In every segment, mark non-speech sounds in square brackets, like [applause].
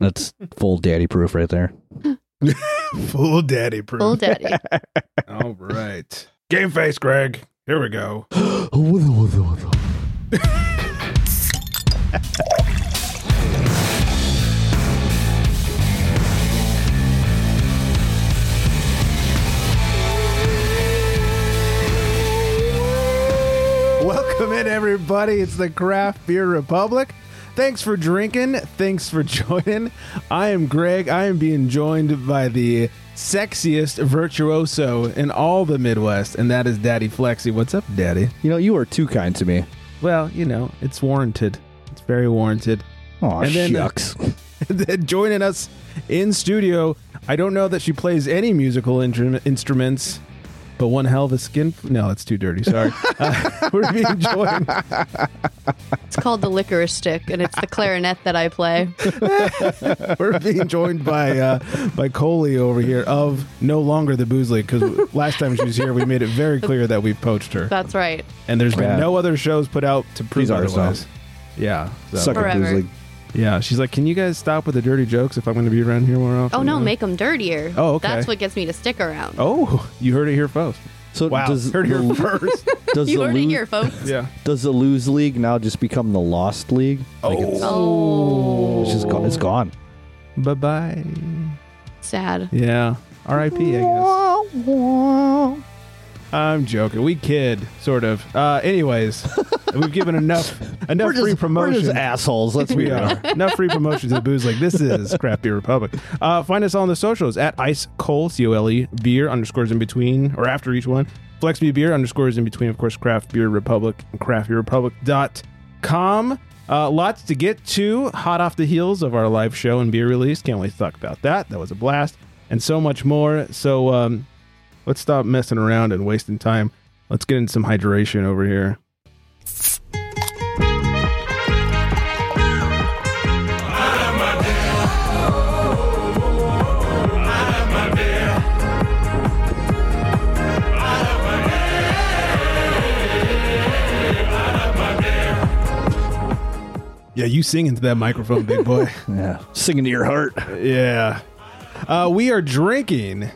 That's full daddy proof right there. [laughs] Full daddy proof. Full daddy. [laughs] All right. Game face, Greg. Here we go. [gasps] Welcome in, everybody. It's the Craft Beer Republic. Thanks for drinking. Thanks for [laughs] joining. I am Greg. I am being joined by the sexiest virtuoso in all the Midwest, and that is Daddy Flexi. What's up, Daddy? You know, you are too kind to me. Well, you know, it's warranted. It's very warranted. Oh, And then- shucks. [laughs] And then joining us in studio, I don't know that she plays any musical intru- instruments, but one hell of a skin. No, it's too dirty. Sorry. [laughs] Uh, we're being joined. It's called the licorice stick, and it's the clarinet that I play. [laughs] We're being joined by uh, by Coley over here of no longer the Booze League because last time she was here, we made it very clear that we poached her, That's right. and there's been Yeah. no other shows put out to prove She's ours now. otherwise. Yeah, so- Suck it, Forever. Booze League. Yeah. She's like, "Can you guys stop with the dirty jokes if I'm going to be around here more often?" Oh no, make them dirtier. Oh, okay. That's what gets me to stick around. Oh, you heard it here first. So Wow, does heard it here the, first. [laughs] does you the heard it lo- here, folks. yeah. does the lose league now just become the lost league? Like it's, Oh, it's just gone. It's gone. Bye bye. sad. Yeah. R.I.P. I guess. I'm joking. We kid, sort of. Uh, anyways, [laughs] we've given enough enough We're free just, we're promotion. just assholes. Let's be [laughs] we are enough free promotion to the booze. Like this is [laughs] Craft Beer Republic. Uh, find us on the socials at Ice Cole C O L E beer underscores in between or after each one. Flex Me Beer underscores in between. Of course, Craft Beer Republic and craftbeerrepublic.com. Uh, lots to get to. Hot off the heels of our live show and beer release. Can't wait to talk about that. That was a blast and so much more. So um, let's stop messing around and wasting time. Let's get in some hydration over here. Yeah, you singing to that microphone, big boy. [laughs] yeah. Singing to your heart. Yeah. Uh, we are drinking.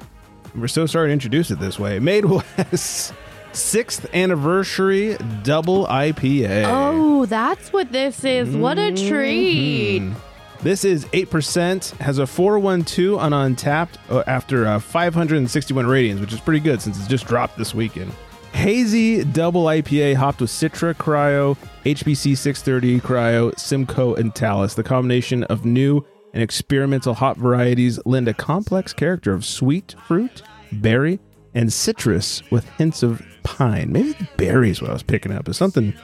We're so sorry to introduce it this way. Made [laughs] West sixth anniversary double IPA. Oh, that's what this is. What a treat. Mhm. This is 8%, has a 412 on Untappd uh, after uh, 561 ratings, which is pretty good since it's just dropped this weekend. Hazy double IPA hopped with Citra, Cryo, HBC 630, Cryo, Simcoe, and Talus. The combination of new and experimental hop varieties lend a complex character of sweet fruit, berry, and citrus with hints of pine. Maybe the berry is what I was picking up. It's something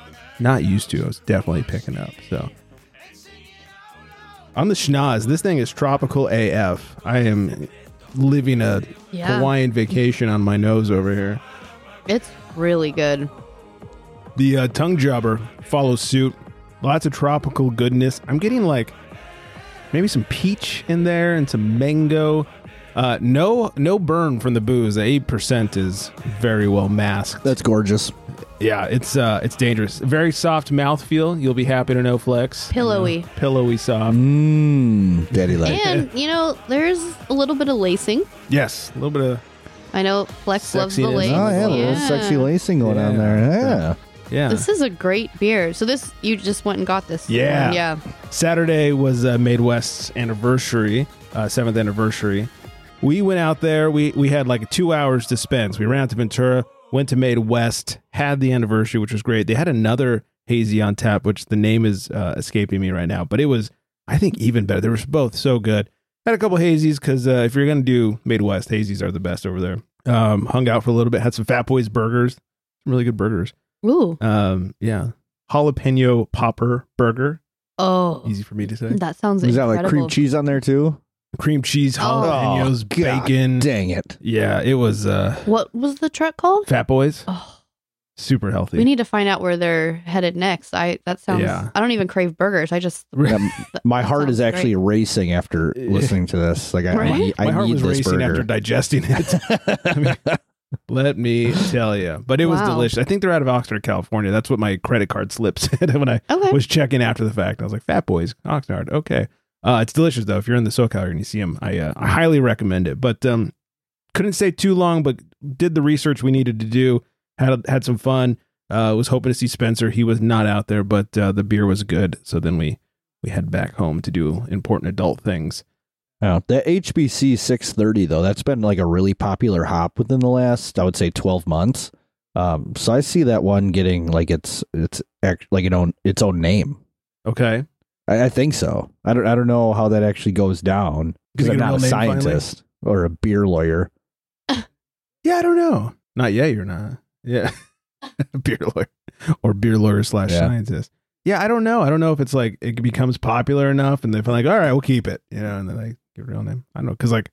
not used to. I was definitely picking up. So on the schnoz, this thing is tropical AF. I am living a Yeah. Hawaiian vacation on my nose over here. It's really good. The uh, tongue jobber follows suit. Lots of tropical goodness. I'm getting like maybe some peach in there and some mango. Uh, no, no burn from the booze. The eight percent is very well masked. That's gorgeous. yeah, it's uh, it's dangerous. Very soft mouthfeel. You'll be happy to know, Flex. Pillowy. Pillowy soft. Mmm. Daddy like. And, you know, there's a little bit of lacing. Yes, a little bit of I know Flex loves the Sexiness. lace. Oh yeah, a little sexy lacing going on there. Yeah. Yeah. This is a great beer. So this, you just went and got this. Yeah. Yeah. Saturday was uh, Made West's anniversary, uh, seventh anniversary. We went out there. We we had like two hours to spend. So we ran out to Ventura, went to Made West, had the anniversary, which was great. They had another hazy on tap, which the name is uh, escaping me right now, but it was I think even better. They were both so good. Had a couple hazies because uh, if you're gonna do Made West, hazies are the best over there. Um, hung out for a little bit. Had some Fat Boys burgers, some really good burgers. Ooh. Um, yeah, jalapeno popper burger. Oh. Easy for me to say. That sounds Is that like incredible. cream cheese on there too? cream cheese, Oh. jalapenos, Oh, God bacon. Dang it. Yeah, it was uh What was the truck called? Fat Boys. Oh, Super healthy. we need to find out where they're headed next. I that sounds. Yeah. I don't even crave burgers. I just [laughs] Yeah, [laughs] my heart is sounds actually racing after [laughs] listening to this. Like I, Right? I, I My heart need was this racing burger. after digesting it. Let me tell you. But it was Wow. delicious. I think they're out of Oxnard, California. That's what my credit card slip [laughs] said when I okay. was checking after the fact. I was like, Fat Boys, Oxnard. Okay. Uh, it's delicious though. If you're in the SoCal area and you see them, I uh, I highly recommend it. But um, couldn't stay too long, but did the research we needed to do. Had had some fun. Uh, was hoping to see Spencer. He was not out there, but uh, the beer was good. So then we we head back home to do important adult things. Yeah, the HBC 630 though, that's been like a really popular hop within the last, I would say, 12 months. Um, so I see that one getting like its its act, like you know its own name. Okay. I, I think so. I don't I don't know how that actually goes down because I'm not a name finally? scientist or a beer lawyer. [laughs] Yeah, I don't know. Not yet. You're not. Yeah. [laughs] beer lawyer or beer lawyer slash Yeah. scientist. Yeah, I don't know. I don't know if it's like it becomes popular enough and they're like, all right, we'll keep it, you know, and then they give a real name. I don't know because like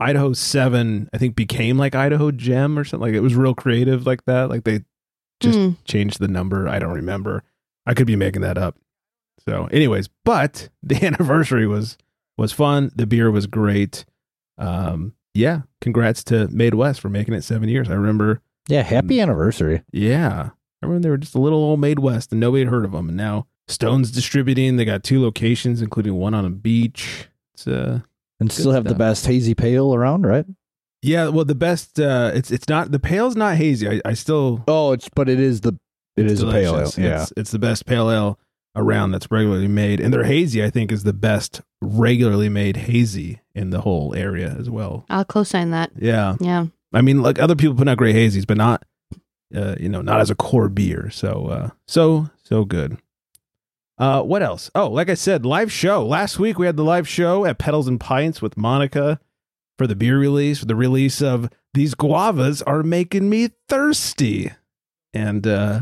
Idaho Seven, I think became like Idaho Gem or something. Like it was real creative like that. Like they just Hmm. changed the number. I don't remember. I could be making that up. So, anyways, but [laughs] the anniversary was was fun. The beer was great. Um, yeah, congrats to Made West for making it seven years. I remember. Yeah, happy anniversary. Yeah, I remember they were just a little old Made West, and nobody had heard of them. And now Stone's distributing. They got two locations, including one on a beach. It's uh, And still have the best hazy pale around, right? yeah. Well, the best. Uh, it's it's not the pale's not hazy. I, I still Oh, it's but it is the it is a pale ale. Yeah. It's, it's the best pale ale around that's regularly made. And their hazy, I think, is the best regularly made hazy in the whole area as well. I'll co-sign that. Yeah. Yeah. I mean, like other people put out great hazies, but not, uh, you know, not as a core beer. So, uh, so, so good. Uh, what else? Oh, like I said, live show. Last week we had the live show at Pedals and Pints with Monica for the beer release, for the release of These Guavas Are Making Me Thirsty. And, uh,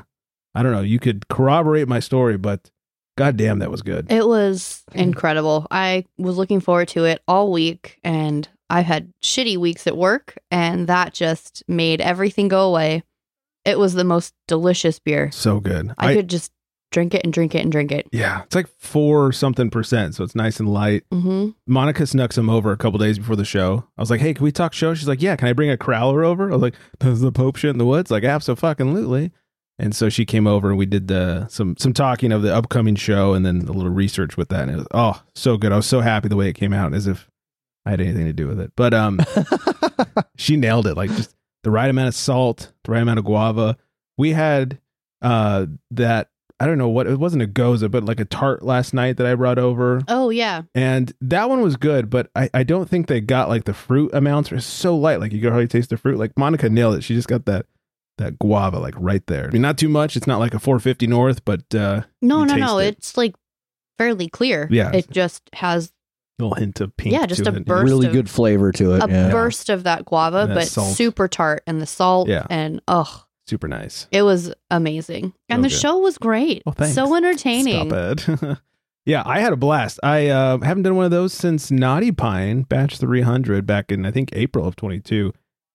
I don't know, you could corroborate my story, but goddamn, that was good. It was incredible. I was looking forward to it all week and I had shitty weeks at work and that just made everything go away. It was the most delicious beer. So good. I, could just drink it and drink it and drink it. yeah, it's like four something percent, so it's nice and light. hmm Monica snuck some over a couple days before the show. I was like, "Hey, can we talk show?" She's like, "Yeah." Can I bring a crowler over? I was like, [laughs] "Does the Pope shit in the woods?" Like, absolutely. And so she came over and we did the some some talking of the upcoming show and then a little research with that. And it was oh so good. I was so happy the way it came out, as if I had anything to do with it. But um, [laughs] she nailed it. Like just the right amount of salt, the right amount of guava. We had uh that I don't know what it wasn't a gose, but like a tart last night that I brought over Oh yeah. and that one was good, but I, I don't think they got like the fruit amounts are so light, like you could hardly taste the fruit. Like Monica nailed it; she just got that that guava like right there. I mean, not too much. It's not like a 450 North, but uh, No, You no, no. it. It's like fairly clear. Yeah. It just has a little hint of pink. Yeah, just to a it. burst really of- good flavor to it. a yeah. burst of that guava, that but salt. super tart and the salt Yeah. and oh, super nice. it was amazing. And the Okay. show was great. Well, thanks. so entertaining. Stop it. [laughs] yeah, I had a blast. I uh, haven't done one of those since Naughty Pine Batch 300 back in I think April of 22,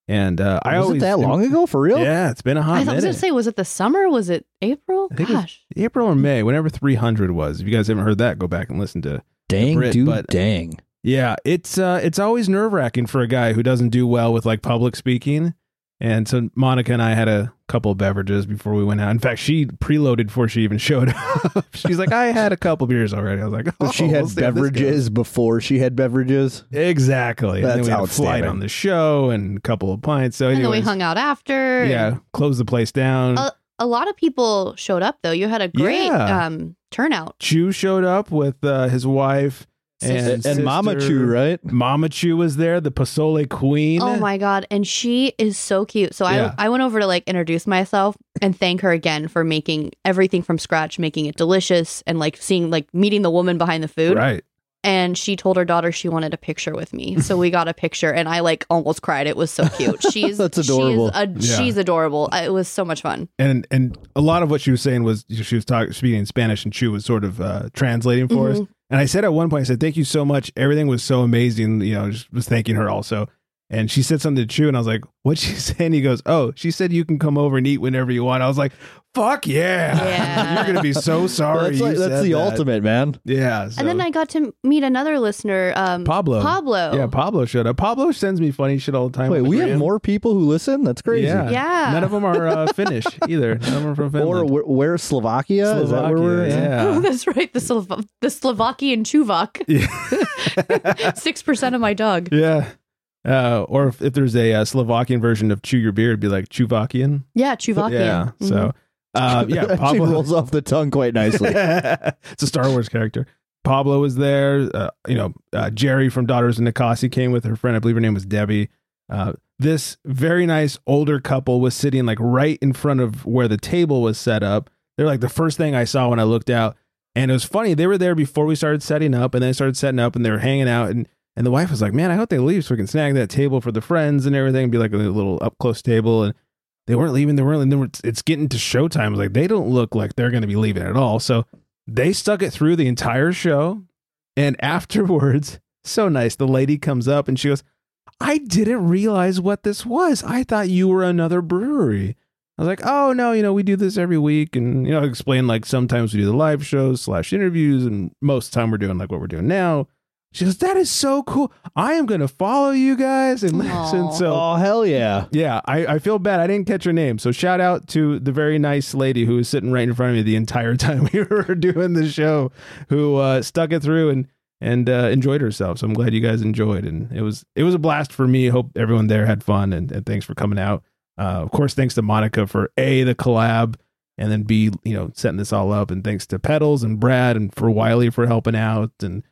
and uh, I was always it that long ago for real? Yeah, it's been a hot I thought I was gonna say, was it the summer? Was it April? I think it was- Gosh. April or May, whenever 300 was. If you guys haven't heard that, go back and listen to. Dang, Brit, dude, but- dang. Yeah, it's uh, it's always nerve wracking for a guy who doesn't do well with like public speaking. And so Monica and I had a couple of beverages before we went out. In fact, she preloaded before she even [laughs] showed up. She's like, I had a couple beers already. I was like, oh, she we'll had see how this beverages before she had beverages. goes. Exactly. and then That's we had a flight on the show and a couple of pints. So And then we hung out after. yeah, closed the place down. Uh, A lot of people showed up though. You had a great Yeah. um, turnout. Chu showed up with uh, his wife and, And Mama Chu, right? Mama Chu was there, the Posole Queen. Oh my god! And she is so cute. So Yeah. I I went over to like introduce myself and thank her again for making everything from scratch, making it delicious, and like seeing like meeting the woman behind the food. Right. And she told her daughter she wanted a picture with me, so we got a picture, and I like almost cried. It was so cute. [laughs] She's That's adorable. She's, a, Yeah. she's adorable. It was so much fun. And and a lot of what she was saying was she was talking speaking in Spanish and Chew was sort of uh, translating for us. Mhm. And I said at one point, I said, "Thank you so much. Everything was so amazing." You know, just was thanking her also. And she said something to Chew, and I was like, "What'd she [laughs] say?" And he goes, "Oh, she said you can come over and eat whenever you want." I was like, "Fuck yeah, [laughs] Yeah. you're gonna be so sorry." that's like, that's the that." ultimate, man. Yeah, And then I got to meet another listener, um, Pablo. Pablo. Yeah, Pablo showed up. Pablo sends me funny shit all the time. Wait, on the we have gram. more people who listen. That's crazy. Yeah. Yeah. None of them are uh, [laughs] Finnish either. None of them are from Finland. Or where, where Slovakia? Is that where we're? Slovakia, Oh, yeah. that's right. The Slov- the Slovakian Chuvak. Six percent of my dog. Yeah. Uh, or if, if there's a uh, Slovakian version of Chew Your Beard, it'd be like Chuvakian. Yeah, Chuvakian. Yeah. Mhm. So, uh, [laughs] yeah, Pablo. rolls off the tongue quite nicely. [laughs] it's a Star Wars character. Pablo was there. Uh, you know, uh, Jerry from Daughters of Ninkasi came with her friend. I believe her name was Debbie. Uh, this very nice older couple was sitting like right in front of where the table was set up. They're like the first thing I saw when I looked out. And it was funny. They were there before we started setting up, and then started setting up, and they were hanging out. And and the wife was like, "Man, I hope they leave so we can snag that table for the friends and everything, be like a little up close table." And they weren't leaving. They weren't. It's getting to showtime. Like, they don't look like they're going to be leaving at all. So they stuck it through the entire show. And [laughs] afterwards, so nice. The lady comes up and she goes, I didn't realize what this was. I thought you were another brewery. I was like, oh no, you know, we do this every week. And, you know, explain like sometimes we do the live shows slash interviews, and most time we're doing like what we're doing now. She goes, That is so cool. I am gonna follow you guys and [laughs] listen. Aw. So oh hell yeah! yeah, I, I feel bad. I didn't catch her name. So shout out to the very nice lady who was sitting right in front of me the entire [laughs] time we were doing the show, who uh, stuck it through and and uh, enjoyed herself. So I'm glad you guys enjoyed, and it was it was a blast for me. Hope everyone there had fun, and, and thanks for coming out. Uh, of course, thanks to Monica for a the collab, and then b you know setting this all up, and thanks to Pedals and Brad and for Wiley for helping out and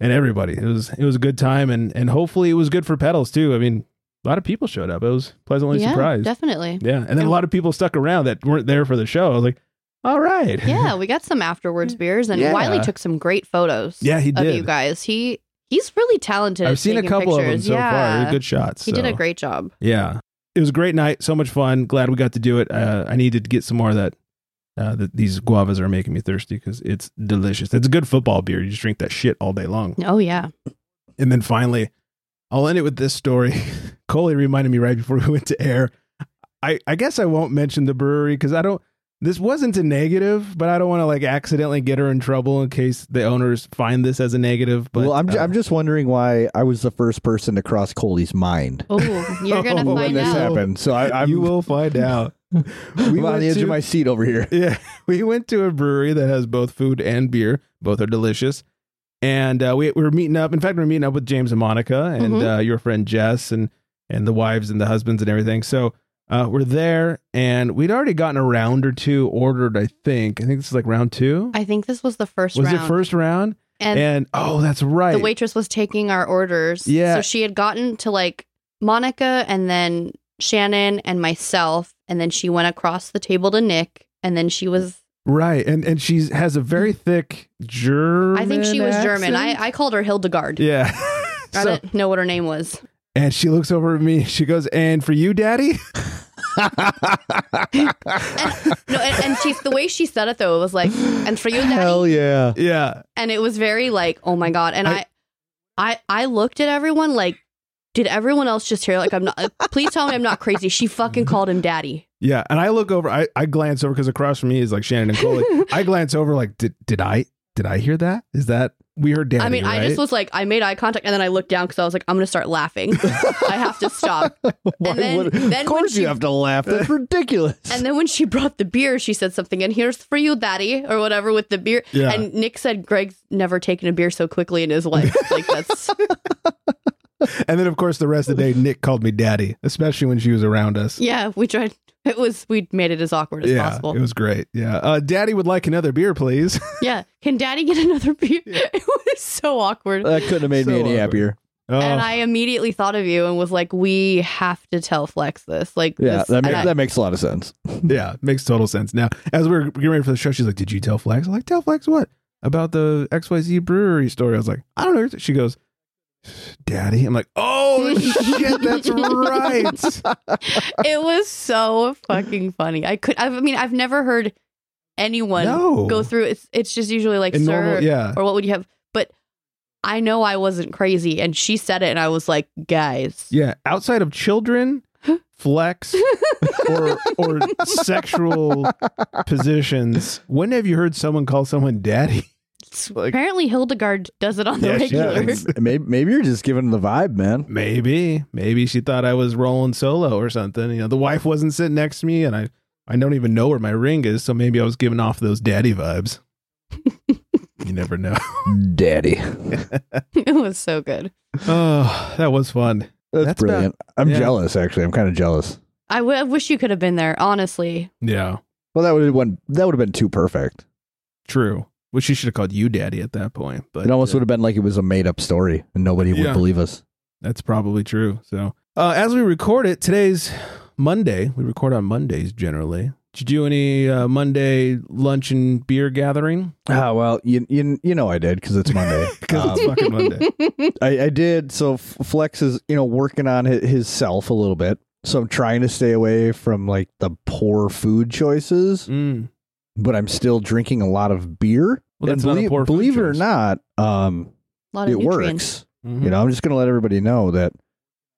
and everybody. It was it was a good time, and and hopefully it was good for Pedals too. I mean, a lot of people showed up. I was pleasantly yeah, surprised. definitely. Yeah, and then a lot of people stuck around that weren't there for the show. I was like, all right, Yeah, [laughs] we got some afterwards beers, and Yeah. Wiley took some great photos. Yeah, he of did. you guys. He he's really talented. I've at seen a taking couple of them so yeah. far. They're good shots. He did a great job. Yeah, it was a great night. So much fun. Glad we got to do it. Uh, I needed to get some more of that. Uh, that these guavas are making me thirsty because it's delicious. It's a good football beer. You just drink that shit all day long. Oh yeah. And then finally, I'll end it with this story. [laughs] Coley reminded me right before we went to air. I, I guess I won't mention the brewery because I don't. This wasn't a negative, but I don't want to like accidentally get her in trouble in case the owners find this as a negative. But well, I'm, ju- uh, I'm just wondering why I was the first person to cross Coley's mind Oh, you're gonna Oh, [laughs] when find this out. happened. So I, I'm, you will find out. [laughs] I'm on the edge to- of my seat over here. [laughs] Yeah, we went to a brewery that has both food and beer. Both are delicious. And uh, we, we were meeting up. In fact, we were meeting up with James and Monica and Mhm. uh, your friend Jess and and the wives and the husbands and everything. So uh, we're there, and we'd already gotten a round or two ordered. I think. I think this is like round two. I think this was the first was round. it first round? And, And, oh, that's right. the waitress was taking our orders. Yeah. So she had gotten to like Monica and then Shannon and myself, and then she went across the table to Nick, and then she was. right, and and she has a very mm. thick German. I think she was German. I. I called her Hildegard. yeah. [laughs] [laughs] I didn't know what her name was. and she looks over at me. She goes, "And for you, Daddy." [laughs] No, and, and she the way she said it though, it was like, and for you, Daddy. Hell yeah! yeah. and it was very like oh my god and I- i i i, looked at everyone like did everyone else just hear like i'm not uh, please tell me i'm not crazy she fucking called him daddy Yeah, and I look over. I, I glance over because across from me is like Shannon and Coley. [laughs] I glance over like, did did I did I hear that? Is that we heard Daddy? i mean i just was like i made eye contact and then i looked down because i was like i'm gonna start laughing [laughs] i have to stop [laughs] Why then- would- then of course she- you have to laugh. That's ridiculous. and then when she brought the beer she said something and here's for you daddy or whatever with the beer Yeah. and nick said greg's never taken a beer so quickly in his life like that's [laughs] and then of course the rest of the day, Nick called me Daddy, especially when she was around us. yeah we tried it was we made it as awkward as yeah, possible it was great. Yeah, uh, Daddy would like another beer, please. [laughs] Yeah. Can daddy get another beer? [laughs] It was so awkward. that couldn't have made me any awkward. happier. oh, and I immediately thought of you and was like, we have to tell Flex this. Like, Yeah, this, that, and ma- I- that makes a lot of sense. yeah, makes total sense. Now, as we are getting ready for the show, she's like, "Did you tell Flex?" I'm like, "Tell Flex what about the XYZ brewery story?" I was like, "I don't know." She goes. Daddy, I'm like, oh [laughs] shit, that's right. [laughs] it was so fucking funny. I could, I mean, I've never heard anyone No. go through. It's, it's just usually like, In sir, normal, yeah, or what would you have? But I know I wasn't crazy. And she said it, and I was like, guys. Yeah, outside of children, [laughs] flex, or or sexual positions, when have you heard someone call someone daddy? Like- Apparently, Hildegard does it on the Yeah, regular. [laughs] maybe maybe you're just giving the vibe, man. Maybe, maybe she thought I was rolling solo or something. You know, the wife wasn't sitting next to me, and I I don't even know where my ring is, so maybe I was giving off those daddy vibes. [laughs] you never know. [laughs] Daddy. it was so good. Oh, that was fun. That's, That's about- brilliant. I'm yeah. jealous actually. I'm kind of jealous. I, w- I wish you could have been there, honestly. Yeah, Well, that would have went that would have been too perfect. true. Which she should have called you daddy at that point. But It almost uh, would have been like it was a made up story and nobody would Yeah. believe us. That's probably true. So, uh, as we record it, today's Monday. We record on Mondays generally. Did you do any uh, Monday lunch and beer gathering? Ah, well, you you, you know I did because it's Monday. [laughs] Because Um, it's fucking Monday. [laughs] I, I did. So Flex is, you know, working on his, his self a little bit. So I'm trying to stay away from like the poor food choices, Mm. But I'm still drinking a lot of beer. Well, and that's not a believe, poor believe it or not, um, A lot of it nutrients. works. Mhm. You know, I'm just going to let everybody know that,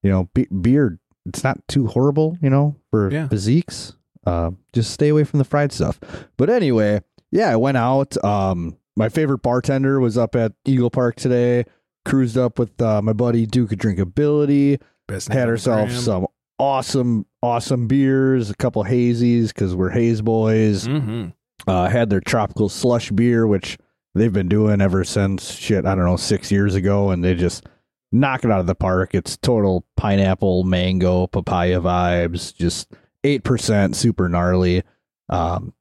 you know, be- beer, it's not too horrible, you know, for Yeah. physiques. Uh, just stay away from the fried stuff. But anyway, yeah, I went out. Um, my favorite bartender was up at Eagle Park today. Cruised up with uh, my buddy Duke of Drinkability. Best Had on herself Instagram. some awesome, awesome beers. A couple hazies because we're haze boys. Mhm. Uh, had their tropical slush beer, which they've been doing ever since shit. I don't know six years ago, and they just knock it out of the park. It's total pineapple, mango, papaya vibes. Just eight percent, super gnarly. Um,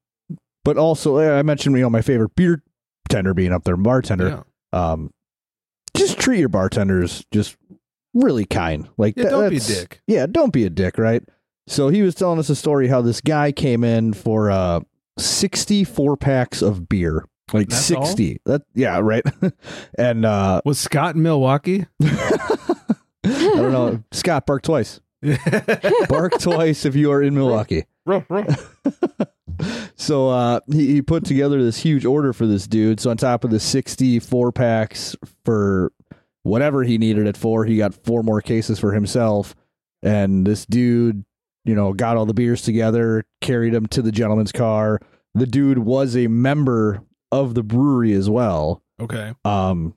but also, I mentioned you know my favorite beer tender being up there, bartender. Yeah. Um, just treat your bartenders just really kind. Like Yeah, that- don't be a dick. Yeah, don't be a dick, right? So he was telling us a story how this guy came in for uh 64 packs of beer. Like That's all? 60. That yeah, right. [laughs] and uh Was Scott in Milwaukee? [laughs] [laughs] I don't know, Scott bark twice. Bark twice if you are in Milwaukee. so uh, he, he put together this huge order for this dude. So on top of the 64 packs for whatever he needed it for, he got four more cases for himself. And this dude, you know, got all the beers together, carried them to the gentleman's car. The dude was a member of the brewery as well. okay. Um,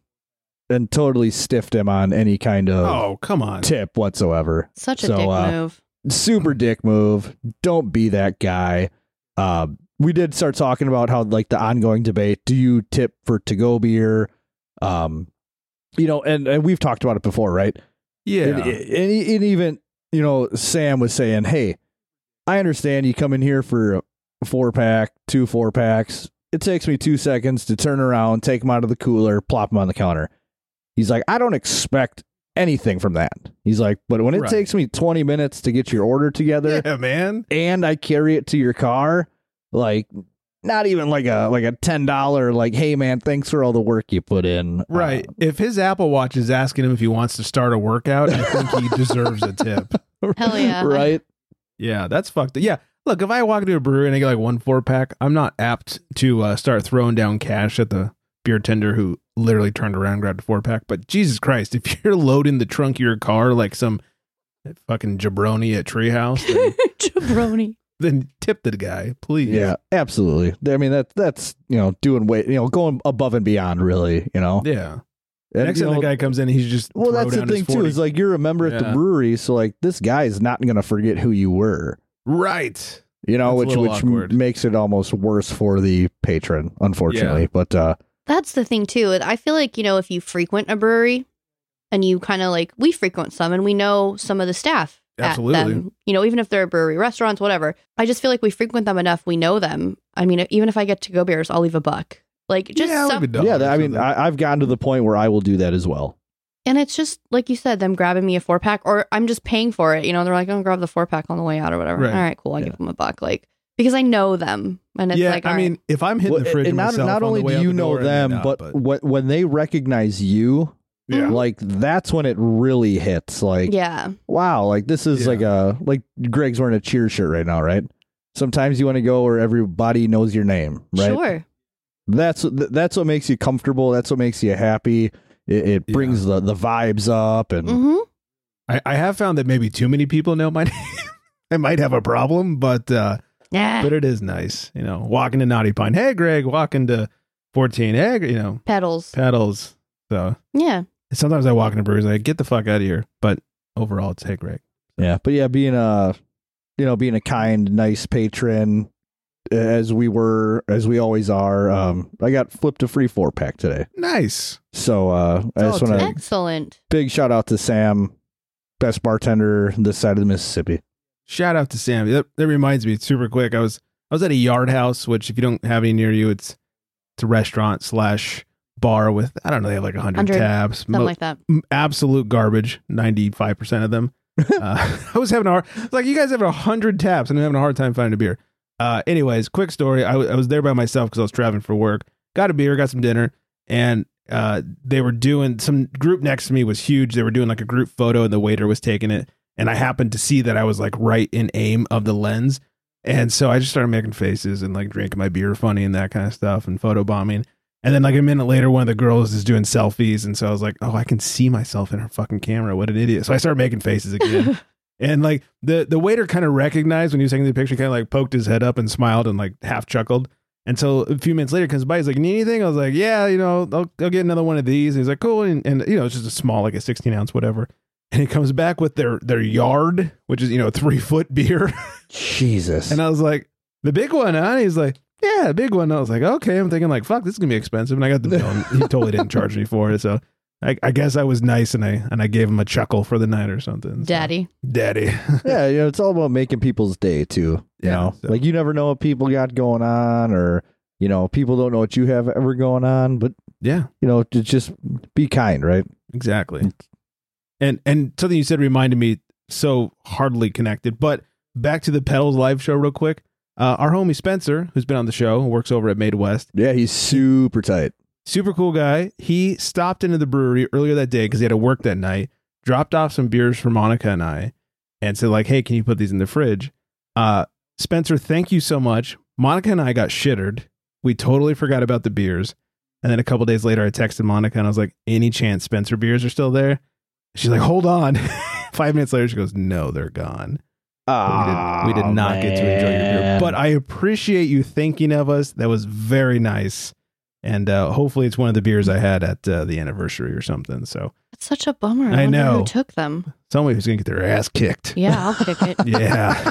and totally stiffed him on any kind of Oh, come on. tip whatsoever Such a So, dick uh, move. super dick move. Don't be that guy. Uh, we did start talking about how like the ongoing debate: do you tip for to go beer? Um, you know, and and we've talked about it before, right? Yeah. And, and, and even you know, Sam was saying, "Hey, I understand you come in here for a four pack, two four packs. It takes me two seconds to turn around, take them out of the cooler, plop them on the counter." He's like, "I don't expect." Anything from that. He's like, but when it Right. takes me 20 minutes to get your order together, yeah, man. and I carry it to your car, like not even like a like a ten dollar like, hey man, thanks for all the work you put in. Right. Uh, if his Apple Watch is asking him if he wants to start a workout, I think he [laughs] deserves a tip. [laughs] Hell yeah. right. Yeah, that's fucked. up. Yeah. Look, if I walk into a brewery and I get like one four pack, I'm not apt to uh, start throwing down cash at the beer tender who literally turned around and grabbed a four pack. But Jesus Christ, if [laughs] you're loading the trunk of your car like some fucking jabroni at Treehouse, then, [laughs] Jabroni. then tip the guy, please. Yeah, absolutely. I mean that that's you know doing way you know going above and beyond really. You know. Yeah. And, Next time know, the guy comes in, he's just well, that's the down his thing too. Is like you're a member at the brewery, so like this guy is not going to forget who you were. Right. You know, That's which which awkward. makes it almost worse for the patron, unfortunately. But uh, That's the thing too. I feel like, you know, if you frequent a brewery and you kind of like we frequent some and we know some of the staff at Absolutely. them, you know, even if they're a brewery restaurants, whatever. I just feel like we frequent them enough, we know them. I mean, even if I get to go beers, I'll leave a buck. Like just yeah, some, leave a dollar yeah, I mean. I, I've gotten to the point where I will do that as well. And it's just like you said, them grabbing me a four pack, or I'm just paying for it. You know, they're like, "Oh, grab the four pack on the way out or whatever." Right. All right, cool. I Yeah. give them a buck, like because I know them, and it's yeah, like, I mean, right. if I'm hitting Well, the fridge and not, myself not on only the way do you the know door, them, not, but, When, when they recognize you, yeah. like that's when it really hits. Like, yeah, wow, like this is Yeah. like a like Greg's wearing a cheer shirt right now, right? Sometimes you want to go where everybody knows your name, right? sure. That's that's what makes you comfortable. That's what makes you happy. It, it Yeah. brings the the vibes up, and hmm I, I have found that maybe too many people know my [laughs] name. I might have a problem, but uh, Yeah. but it is nice, you know. Walking to Naughty Pine, hey Greg. Walking to fourteen, hey, you know, Pedals. pedals. So Yeah. sometimes I walk into breweries, like get the fuck out of here. But overall, it's hey Greg. yeah. But yeah, being a you know being a kind, nice patron as we were as we always are. Um, I got flipped a free four pack today, Nice. so uh, I That's just want to takes. Excellent. big shout out to Sam, best bartender this side of the Mississippi. Shout out to Sam. That, that reminds me, super quick. I was I was at a Yard House, which if you don't have any near you, it's it's a restaurant slash bar with I don't know, they have like hundred 100, tabs. Something Mo- like that. m- absolute garbage. Ninety five percent of them. [laughs] uh, [laughs] I was having a hard. It's like you guys have a hundred taps, and I'm having a hard time finding a beer. Uh, anyways, quick story. I, w- I was there by myself because I was traveling for work. Got a beer, got some dinner, and uh, they were doing some group next to me was huge. They were doing like a group photo, and the waiter was taking it. And I happened to see that I was like right in aim of the lens, and so I just started making faces and like drinking my beer funny and that kind of stuff and photo bombing. And then like a minute later, one of the girls is doing selfies, and so I was like, "Oh, I can see myself in her fucking camera. What an idiot!" So I started making faces again, [laughs] and like the the waiter kind of recognized when he was taking the picture, kind of like poked his head up and smiled and like half chuckled. And so a few minutes later, comes by, he's like, "Need anything?" I was like, "Yeah, you know, I'll, I'll get another one of these." And he's like, "Cool," and, and you know, it's just a small, like a sixteen ounce, whatever. And he comes back with their their yard, which is you know three foot beer. Jesus. And I was like, the big one, huh? And he's like, yeah, big one. I was like, okay. I'm thinking like, fuck, this is gonna be expensive. And I got the bill. And he totally didn't charge me for it. So I, I guess I was nice and I and I gave him a chuckle for the night or something. So- Daddy. daddy. [laughs] yeah, you know, it's all about making people's day too. You Yeah, know, so- like you never know what people got going on, or you know, people don't know what you have ever going on. But yeah, you know, to just be kind, right? exactly. And and something you said reminded me so hardly connected. But back to the pedals live show real quick. Uh, our homie Spencer, who's been on the show, works over at Made West. Yeah, he's super tight. Super cool guy. He stopped into the brewery earlier that day because he had to work that night. Dropped off some beers for Monica and I, and said like, "Hey, can you put these in the fridge?" Uh, Spencer, thank you so much. Monica and I got shittered. We totally forgot about the beers, and then a couple days later, I texted Monica and I was like, "Any chance Spencer beers are still there?" She's like, "Hold on." [laughs] Five minutes later, she goes, "No, they're gone." But we did, we did not get to enjoy your beer. But I appreciate you thinking of us. That was very nice. And uh, hopefully it's one of the beers I had at uh, the anniversary or something. So it's such a bummer. I I, know. who took them. somebody who's going to get their ass kicked. Yeah, I'll kick it. [laughs] Yeah.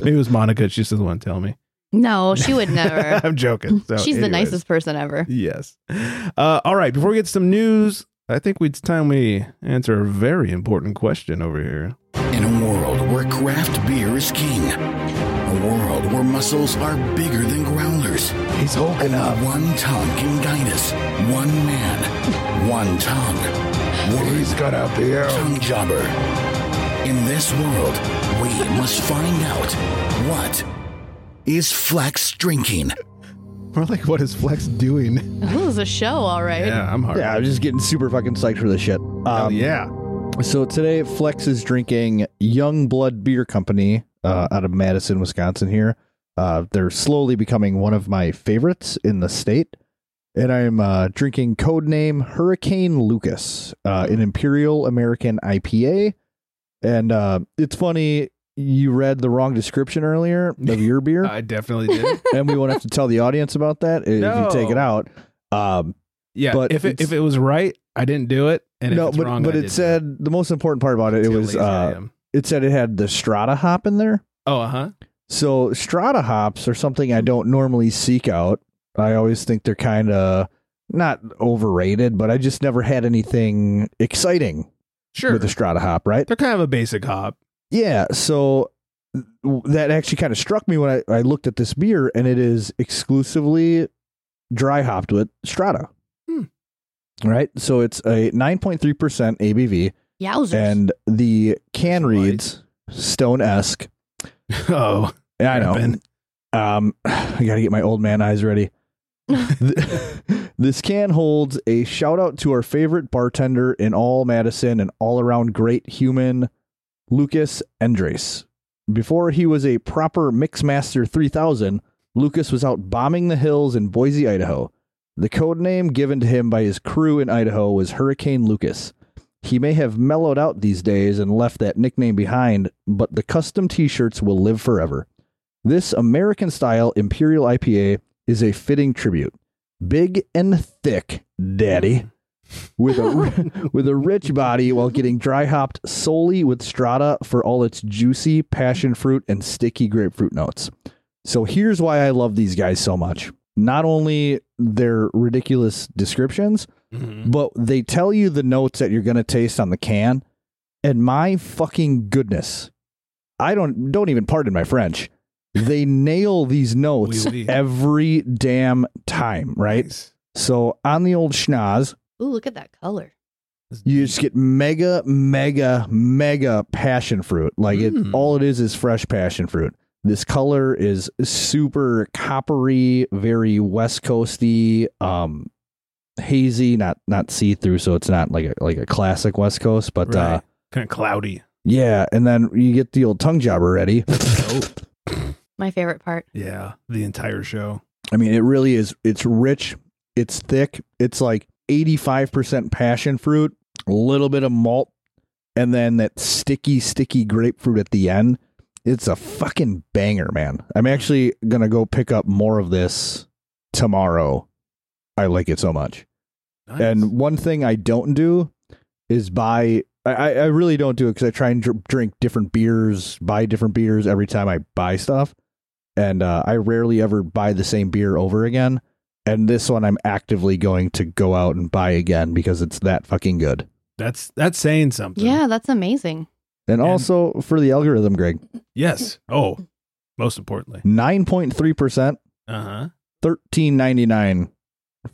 Maybe it was Monica. She just doesn't want to tell me. No, she would never. [laughs] I'm joking. So She's the nicest person ever. Yes. Uh, all right. Before we get some news, I think it's time we answer a very important question over here. In a world where craft beer is king, a world where muscles are bigger than growlers, He's hulking only one tongue can guide us. One man, one tongue. Word He's got a beer. tongue jobber. In this world, we must find out what is Flex drinking. We're like, what is Flex doing? [laughs] This is a show, all right. Yeah, I'm hard. Yeah, I'm just getting super fucking psyched for this shit. Um, Hell yeah. So today, Flex is drinking Young Blood Beer Company uh, out of Madison, Wisconsin. Here, uh, they're slowly becoming one of my favorites in the state, and I'm uh, drinking codename Hurricane Lucas, uh, an Imperial American IPA. And uh, it's funny, you read the wrong description earlier of your beer, [laughs] I definitely did. [laughs] and we won't have to tell the audience about that if you take it out. Um, Yeah, But if it, it's- if it was right, I didn't do it, and if no, it's but wrong, but I it said the most important part about it. It was uh, it said it had the strata hop in there. oh, uh huh. So strata hops are something I don't normally seek out. I always think they're kind of not overrated, but I just never had anything exciting Sure, with a strata hop, right? they're kind of a basic hop. Yeah, so that actually kind of struck me when I, I looked at this beer, and it is exclusively dry hopped with strata. Hmm. Right, so it's a 9.3% ABV, Yowzers. and the can That's light. reads Stone esque. [laughs] oh, Yeah, I know. Crappin'. Um, [sighs] I got to get my old man eyes ready. [laughs] [laughs] this can holds a shout out to our favorite bartender in all Madison and all around great human, Lucas Andres. Before he was a proper Mixmaster 3000, Lucas was out bombing the hills in Boise, Idaho. The code name given to him by his crew in Idaho was Hurricane Lucas. He may have mellowed out these days and left that nickname behind, but the custom t shirts will live forever. This American style Imperial IPA is a fitting tribute. Big and thick, daddy. With a [laughs] [laughs] with a rich body while getting dry hopped solely with strata for all its juicy passion fruit and sticky grapefruit notes. So here's why I love these guys so much. Not only their ridiculous descriptions, Mhm. but they tell you the notes that you're going to taste on the can. And my fucking goodness, I don't don't even pardon my French. They nail these notes Oui, oui. every damn time, right? Nice. So on the old schnoz, Ooh, look at that color. you just get mega, mega, mega passion fruit. Like it, Mm. all it is is fresh passion fruit. This color is super coppery, very West Coasty, um, hazy, not not see through, so it's not like a like a classic West Coast, but uh, kind of cloudy. yeah. And then you get the old tongue jobber ready. Oh, [laughs] My favorite part. yeah, the entire show. I mean, it really is. It's rich. It's thick. It's like eighty five percent passion fruit, a little bit of malt, and then that sticky, sticky grapefruit at the end. It's a fucking banger, man. I'm actually gonna go pick up more of this tomorrow. I like it so much. Nice. And one thing I don't do is buy. I, I I really don't do it because I try and dr- drink different beers, buy different beers every time I buy stuff, and uh, I rarely ever buy the same beer over again. And this one, I'm actively going to go out and buy again because it's that fucking good. that's that's saying something. Yeah, that's amazing. And, And- also for the algorithm, Greg, Yes. Oh, most importantly. nine point three percent, Uh huh. thirteen ninety nine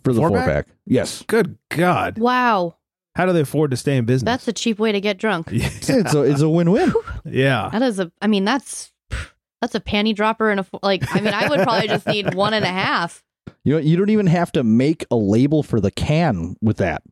for the Four four pack? pack. Yes, Good God. Wow. How do they afford to stay in business? That's a cheap way to get drunk. yeah. [laughs] it's a it's a win win. [laughs] yeah. That is a, I mean, that's, that's a panty dropper and a, fo- like, I mean, I would probably just need [laughs] one and a half. You know, you don't even have to make a label for the can with that.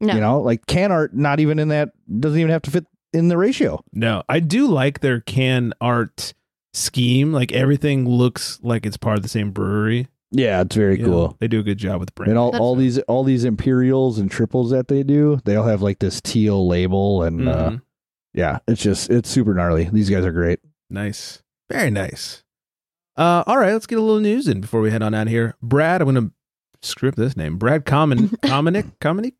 No. You know, like can art, not even in that, doesn't even have to fit in the ratio. No, I do like their can art scheme. Like everything looks like it's part of the same brewery. Yeah, it's very You know, cool. they do a good job with the brand. And all, That's- all these all these imperials and triples that they do, they all have like this teal label, and uh, Mhm. yeah, it's just it's super gnarly. These guys are great. Nice. Very nice. Uh, all right, let's get a little news in before we head on out here. Brad, I'm going to script this name. Brad Common, [laughs] Cominick, Cominick,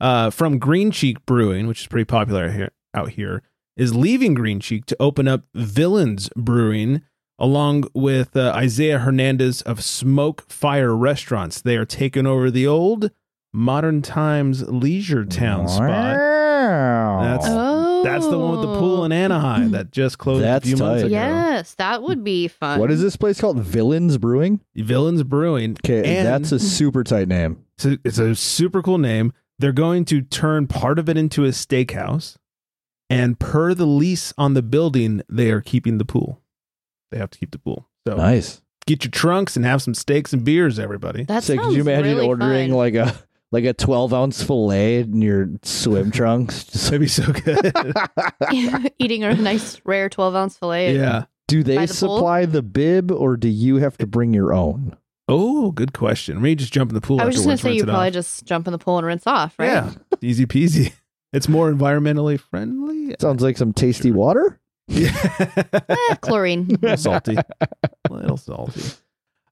uh, from Green Cheek Brewing, which is pretty popular here, out here, is leaving Green Cheek to open up Villains Brewing along with uh, Isaiah Hernandez of Smoke Fire Restaurants. They are taking over the old Modern Times Leisure Town spot. That's- Oh. That's the one with the pool in Anaheim that just closed That's a few months tight. ago. Yes, that would be fun. What is this place called? Villains Brewing. Villains Brewing. Okay, And- that's a super tight name. It's a, it's a super cool name. They're going to turn part of it into a steakhouse. And per the lease on the building, they are keeping the pool. They have to keep the pool. So Nice. get your trunks and have some steaks and beers, everybody. That So sounds could you imagine really ordering fun. like a like a twelve ounce fillet in your swim [laughs] trunks? Just- That'd be so good. [laughs] eating a nice rare 12 ounce fillet? yeah. do they By the pool? supply the bib or do you have to bring your own? Oh, good question. Maybe just jump in the pool I was just going to say you probably off. just jump in the pool and rinse off, right? Yeah. [laughs] Easy peasy. It's more environmentally friendly. Sounds like some tasty water. Yeah. Eh, chlorine. little salty. little salty.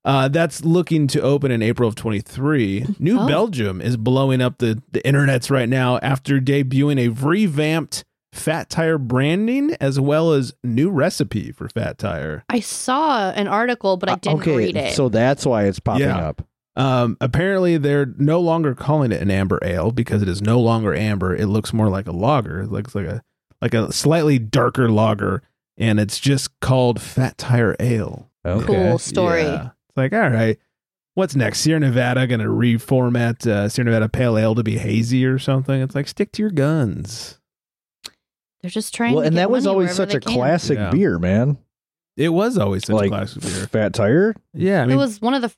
Uh, that's looking to open in April of 23. New Oh. Belgium is blowing up the, the internets right now after debuting a revamped Fat Tire branding as well as new recipe for Fat Tire. I saw an article, but I didn't Uh, okay, read it. so that's why it's popping Yeah. up. Um, apparently, they're no longer calling it an amber ale because it is no longer amber. It looks more like a lager. It looks like a like a slightly darker lager, and it's just called Fat Tire Ale. Okay. Cool story. Yeah. It's like, all right, what's next? Sierra Nevada going to reformat uh, Sierra Nevada Pale Ale to be hazy or something? It's like, stick to your guns. They're just trying Well, to and get that was always such a can. classic Yeah. beer, man. It was always such a like classic beer. Fat Tire. Yeah, I mean, it was one of the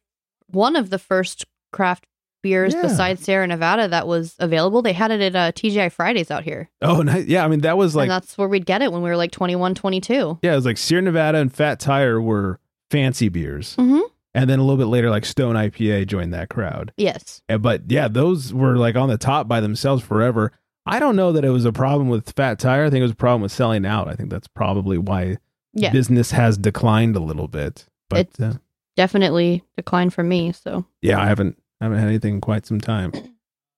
one of the first craft beers Yeah. besides Sierra Nevada that was available. They had it at uh, TGI Fridays out here. oh, nice. yeah, I mean, that was like, and that's where we'd get it when we were like 21, 22. yeah, it was like Sierra Nevada and Fat Tire were fancy beers. Mm-hmm. And then a little bit later, like Stone IPA joined that crowd. Yes. But yeah, those were like on the top by themselves forever. I don't know that it was a problem with Fat Tire. I think it was a problem with selling out. I think that's probably why Yeah. business has declined a little bit. But It's- uh, Definitely declined for me. So yeah, I haven't I haven't had anything in quite some time. [clears throat]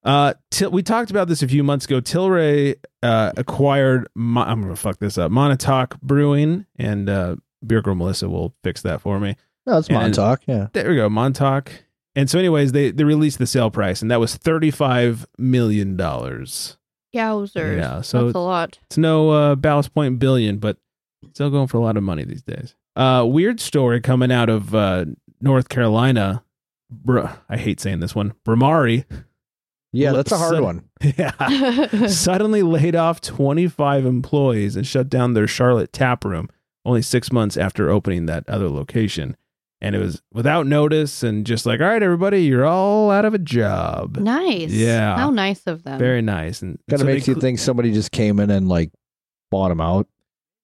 Uh, Til- we talked about this a few months ago. Tilray uh, acquired. Mo- I'm gonna fuck this up. Montauk Brewing and uh, Beer Girl Melissa will fix that for me. No, it's And- Montauk. Yeah. There we go, Montauk. And so, anyways, they they released the sale price, and that was thirty five million dollars. yowzers. Yeah, so That's a lot. It's no uh, Ballast Point billion, but still going for a lot of money these days. Uh, weird story coming out of uh, North Carolina. Br- I hate saying this one. Bhramari. Yeah, that's a hard Son- one. [laughs] Yeah. [laughs] suddenly laid off 25 employees and shut down their Charlotte tap room only six months after opening that other location. And it was without notice and just like, all right, everybody, you're all out of a job. nice. Yeah. How nice of them. Very nice. And Kind of so they makes you think somebody just came in and like bought them out.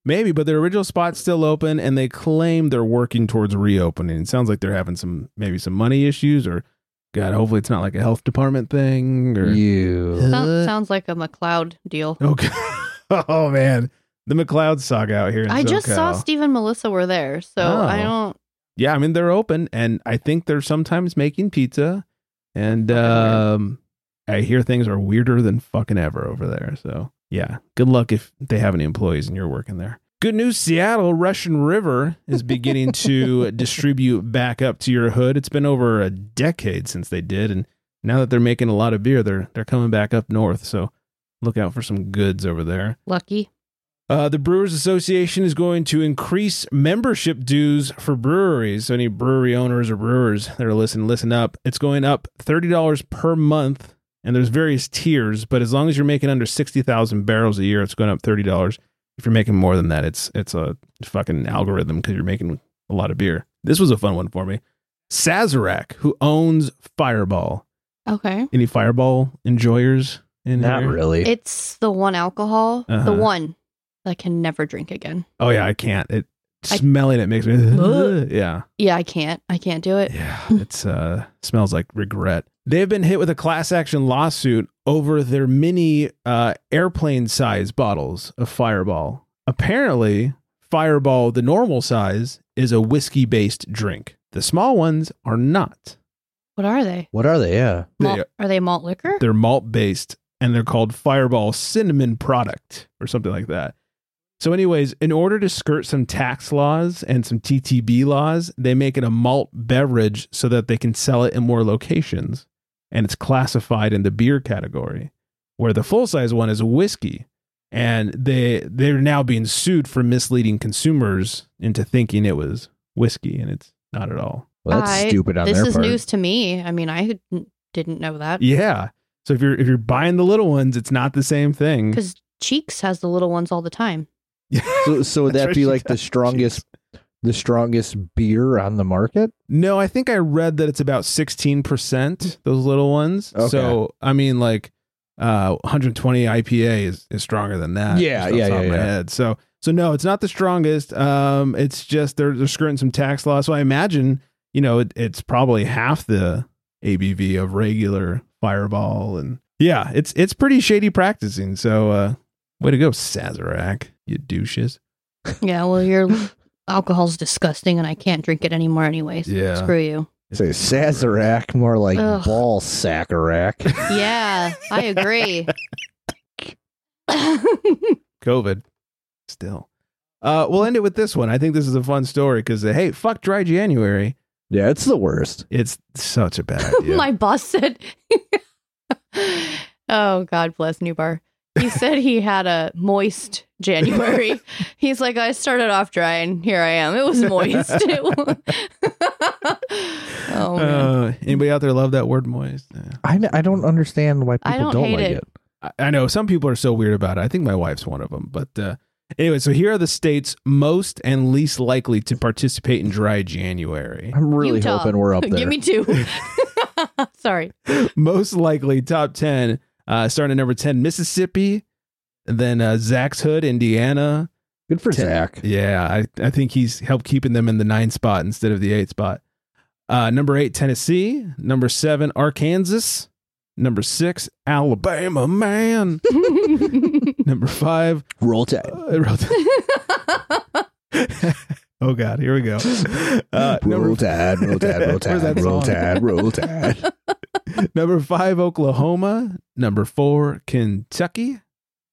Maybe, but their original spot's still open, and they claim they're working towards reopening. It sounds like they're having some maybe some money issues, or God, hopefully it's not like a health department thing. Or You. Sounds, sounds like a McLeod deal. okay, [laughs] oh man, the McLeod saga out here. In I just saw Steve and Melissa were there, so I Oh. don't. Yeah, I mean they're open, and I think they're sometimes making pizza, and um, I hear things are weirder than fucking ever over there. So yeah, good luck if they have any employees and you're working there. Good news, Seattle Russian River is beginning to [laughs] distribute back up to your hood. It's been over a decade since they did, and now that they're making a lot of beer, they're they're coming back up north. So look out for some goods over there. Lucky. Uh, the Brewers Association is going to increase membership dues for breweries. So any brewery owners or brewers that are listening, listen up. It's going up thirty dollars per month, and there's various tiers. But as long as you're making under sixty thousand barrels a year, it's going up thirty dollars. If you're making more than that, it's it's a fucking algorithm because you're making a lot of beer. This was a fun one for me. Sazerac, who owns Fireball. Okay. Any Fireball enjoyers in Not here? really. It's the one alcohol, Uh-huh. the one that I can never drink again. Oh yeah, I can't. It I- smelling it makes me. [laughs] Yeah. Yeah, I can't. I can't do it. Yeah, [laughs] it's uh smells like regret. They've been hit with a class action lawsuit over their mini uh airplane size bottles of Fireball. Apparently, Fireball, the normal size, is a whiskey based drink. The small ones are not. What are they? what are they? Yeah. Malt, They- are they malt liquor? They're malt based and they're called Fireball Cinnamon Product or something like that. So, anyways, in order to skirt some tax laws and some TTB laws, they make it a malt beverage so that they can sell it in more locations. And it's classified in the beer category, where the full size one is a whiskey. And they they're now being sued for misleading consumers into thinking it was whiskey, and it's not at all. Well, that's I- stupid on this their is part. news to me. I mean, I didn't- didn't know that Yeah. So if you're if you're buying the little ones, it's not the same thing. because Cheeks has the little ones all the time. So, [laughs] so would that be like the strongest, the strongest beer on the market? No, I think I read that it's about 16%, those little ones. Okay. So, I mean, like, uh, 120 IPA is, is stronger than that. Yeah, yeah, yeah, my yeah. head. So, so no, it's not the strongest. Um, it's just they're, they're skirting some tax law. So I imagine, you know, it, it's probably half the ABV of regular Fireball. And yeah, it's, it's pretty shady practicing. So, uh, way to go, Sazerac, you douches. Yeah, well, your [laughs] alcohol's disgusting, and I can't drink it anymore anyways. Yeah. Screw you. Say Sazerac, more like Ugh. ball sackerac. [laughs] Yeah, I agree. [laughs] COVID still. Uh, we'll end it with this one. I think this is a fun story because, uh, hey, fuck dry January. yeah, it's the worst. It's such a bad idea. My boss said, "Oh God bless New Bar." He said he had a moist January. [laughs] He's like, I started off dry, and here I am. It was moist. [laughs] It wa- oh man, uh, anybody out there love that word moist? Yeah. I, I don't understand why I people don't don't, like it. it. I, I know some people are so weird about it. I think my wife's one of them. But uh, anyway, so here are the states most and least likely to participate in dry January. I'm really Utah. hoping we're up [laughs] there. Give me two. Sorry. most likely top 10 uh starting at number 10 mississippi then uh zach's hood indiana Good for Ten- Zach. yeah I, I think he's helped keeping them in the nine spot instead of the eight spot Uh, number eight, Tennessee. Number seven, Arkansas. Number six, Alabama man. [laughs] number five, Roll Tide. uh, [laughs] oh God, here we go. [laughs] Uh, roll number, Tide, roll Tide, roll Where's that Tide, roll song? Tide, roll Tide. [laughs] [laughs] number five, Oklahoma. Number four, Kentucky.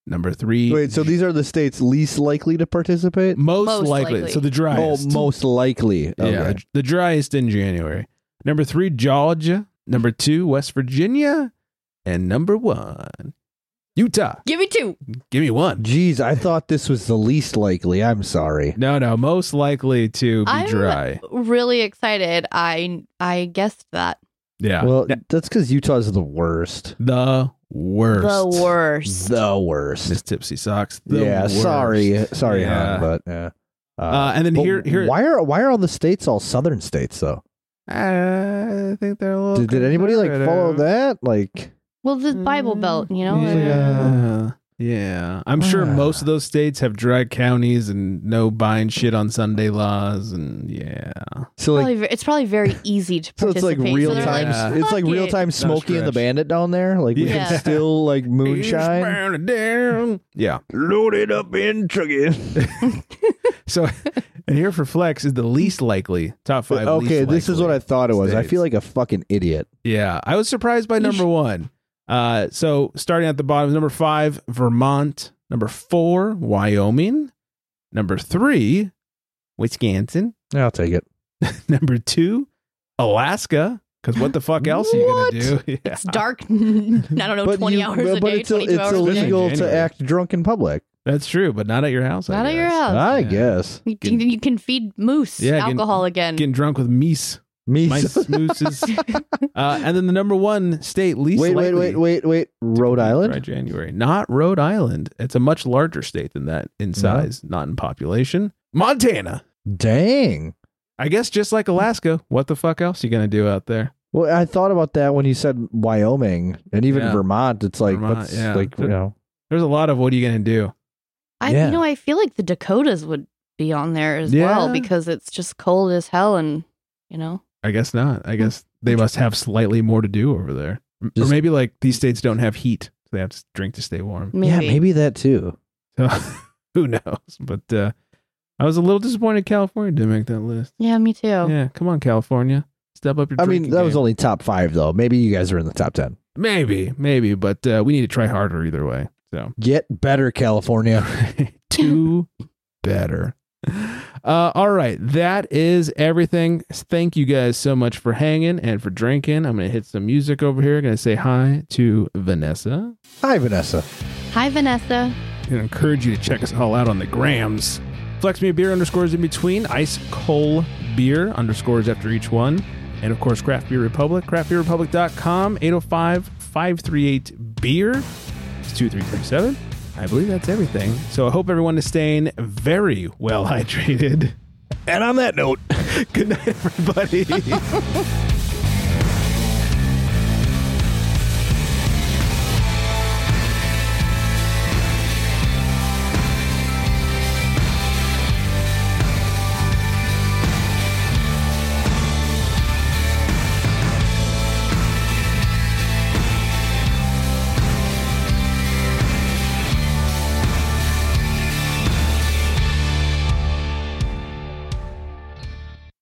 Number three, Wait, so these are the states least likely to participate? most, Most likely. likely. So the driest. Oh, most likely. Okay. Yeah, the driest in January. Number three, Georgia. Number two, West Virginia. And number one, Utah. Give me two. Give me one. Jeez, I thought this was the least likely. I'm sorry. No, no, most likely to be I'm dry. really excited. I I guessed that. Yeah. Well, N- that's because Utah's the worst. the worst. The worst. The worst. Miss Tipsy Socks. The yeah, worst. sorry, sorry, Yeah. hon, but yeah. Uh, and then here- here- why are why are all the states all southern states though? I think they're a little. Did, did anybody like follow that? Like, Well, the Bible Belt, you know. Mm, Yeah. Yeah. I'm sure most of those states have dry counties and no buying shit on Sunday laws. And yeah. so like, Probably, ve- it's probably very easy to [laughs] so it's like participate. real they're time. Yeah. it's like "Fuck real it." time Smokey and the stretch. Bandit down there. Like we Yeah. can still like [laughs] moonshine. Eastbound and down. Yeah. Loaded up in trucking. [laughs] So, and here for Flex is the least likely top five. okay, least this is what I thought it was. I states. feel like a fucking idiot. Yeah, I was surprised by number one. Uh, so starting at the bottom, number five, Vermont. Number four, Wyoming. Number three, Wisconsin. Yeah, I'll take it. [laughs] Number two, Alaska. Because what the fuck else are you What? gonna do? [laughs] Yeah. It's dark. [laughs] I don't know, twenty you- hours but, a but day, it's, twenty two it's hours a day. illegal to January. act drunk in public. That's true, but not at your house. I Not at your guess. house. I Yeah. guess. You can, you can feed moose Yeah, getting- alcohol again. Getting drunk with meese, Me. mice, mooses. Uh, and then the number one state least wait, wait, wait, wait, wait. Rhode Dry Island. January. Not Rhode Island. It's a much larger state than that in size, not in population. Montana. Dang. I guess just like Alaska. What the fuck else you gonna do out there? Well, I thought about that when you said Wyoming and even Yeah. Vermont. It's like, Vermont, what's yeah. like, you know, There's a lot of what are you gonna do? I, Yeah. you know, I feel like the Dakotas would be on there as Yeah. well because it's just cold as hell, and you know, I guess not. I guess they must have slightly more to do over there, M- or maybe like these states don't have heat, so they have to drink to stay warm. maybe. yeah, maybe that too. [laughs] So who knows? But uh, I was a little disappointed California didn't make that list. Yeah, me too. Yeah, come on, California, step up your. I mean, drinking that was only top five though. Maybe you guys are in the top ten. maybe, maybe, but uh, we need to try harder either way. So. Get better, California. [laughs] Two better. Uh, all right, that is everything. Thank you guys so much for hanging and for drinking. I'm gonna hit some music over here. Gonna say hi to Vanessa. Hi, Vanessa. Hi, Vanessa. and encourage you to check us all out on the grams. Flex Me a Beer underscores in between, Ice Cold Beer underscores after each one. And of course, Craft Beer Republic, craftbeerrepublic.com, 805 538 beer. It's 2337. I believe that's everything. So I hope everyone is staying very well hydrated. And on that note. [laughs] Good night, everybody. [laughs]